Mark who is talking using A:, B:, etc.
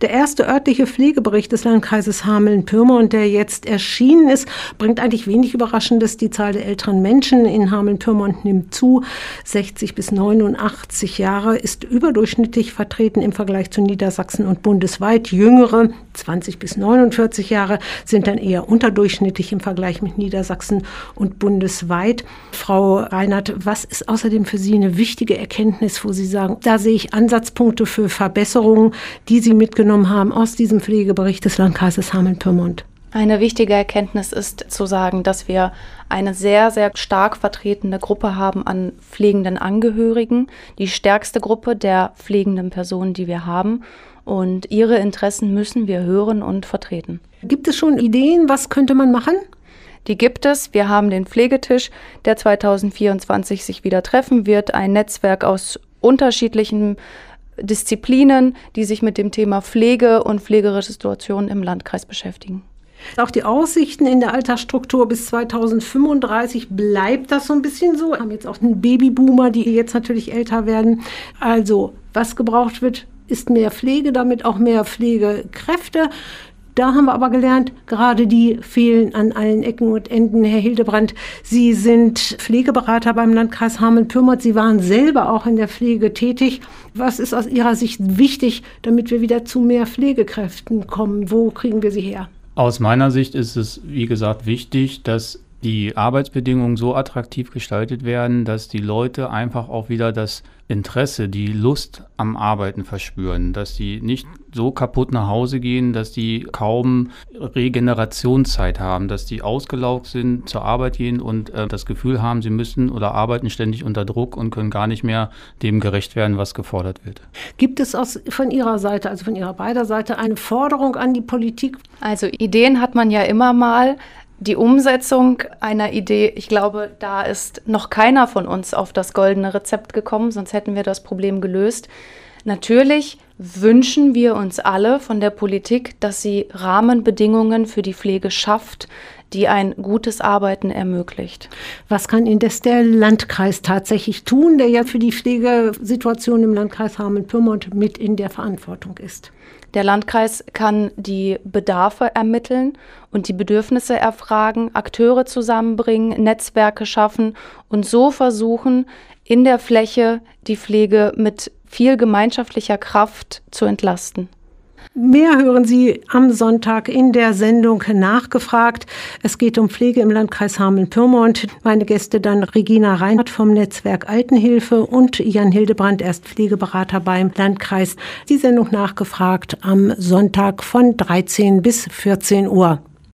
A: Der erste örtliche Pflegebericht des Landkreises Hameln-Pyrmont, der jetzt erschienen ist, bringt eigentlich wenig Überraschendes. Die Zahl der älteren Menschen in Hameln-Pyrmont nimmt zu. 60 bis 89 Jahre ist überdurchschnittlich vertreten im Vergleich zu Niedersachsen und bundesweit. Jüngere, 20 bis 49 Jahre, sind dann eher unterdurchschnittlich im Vergleich mit Niedersachsen und bundesweit. Frau Reinhardt, was ist außerdem für Sie eine wichtige Erkenntnis, wo Sie sagen, da sehe ich Ansatzpunkte für Verbesserungen, die Sie mitgenommen haben aus diesem Pflegebericht des Landkreises Hameln-Pyrmont?
B: Eine wichtige Erkenntnis ist zu sagen, dass wir eine sehr, sehr stark vertretene Gruppe haben an pflegenden Angehörigen, die stärkste Gruppe der pflegenden Personen, die wir haben. Und ihre Interessen müssen wir hören und vertreten.
A: Gibt es schon Ideen, was könnte man machen?
B: Die gibt es. Wir haben den Pflegetisch, der 2024 sich wieder treffen wird. Ein Netzwerk aus unterschiedlichen Disziplinen, die sich mit dem Thema Pflege und pflegerische Situationen im Landkreis beschäftigen.
A: Auch die Aussichten in der Altersstruktur bis 2035 bleibt das so ein bisschen so. Wir haben jetzt auch einen Babyboomer, die jetzt natürlich älter werden. Also, was gebraucht wird, ist mehr Pflege, damit auch mehr Pflegekräfte. Da haben wir aber gelernt, gerade die fehlen an allen Ecken und Enden. Herr Hildebrand, Sie sind Pflegeberater beim Landkreis Hameln-Pyrmont. Sie waren selber auch in der Pflege tätig. Was ist aus Ihrer Sicht wichtig, damit wir wieder zu mehr Pflegekräften kommen? Wo kriegen wir sie her?
C: Aus meiner Sicht ist es, wie gesagt, wichtig, dass die Arbeitsbedingungen so attraktiv gestaltet werden, dass die Leute einfach auch wieder das Interesse, die Lust am Arbeiten verspüren, dass die nicht so kaputt nach Hause gehen, dass die kaum Regenerationszeit haben, dass die ausgelaugt sind, zur Arbeit gehen und äh, das Gefühl haben, sie müssen oder arbeiten ständig unter Druck und können gar nicht mehr dem gerecht werden, was gefordert wird.
A: Gibt es aus, von Ihrer Seite, also von Ihrer beider Seite, eine Forderung an die Politik?
B: Also Ideen hat man ja immer mal die Umsetzung einer Idee, ich glaube, da ist noch keiner von uns auf das goldene Rezept gekommen, sonst hätten wir das Problem gelöst. Natürlich wünschen wir uns alle von der Politik, dass sie Rahmenbedingungen für die Pflege schafft, die ein gutes Arbeiten ermöglicht.
A: Was kann indes der Landkreis tatsächlich tun, der ja für die Pflegesituation im Landkreis Hameln-Pyrmont mit in der Verantwortung ist?
B: Der Landkreis kann die Bedarfe ermitteln und die Bedürfnisse erfragen, Akteure zusammenbringen, Netzwerke schaffen und so versuchen, in der Fläche die Pflege mit viel gemeinschaftlicher Kraft zu entlasten.
A: Mehr hören Sie am Sonntag in der Sendung nachgefragt. Es geht um Pflege im Landkreis Hameln-Pyrmont. Meine Gäste dann Regina Reinhardt vom Netzwerk Altenhilfe und Jan Hildebrand, erst Pflegeberater beim Landkreis. Die Sendung nachgefragt am Sonntag von 13 bis 14 Uhr.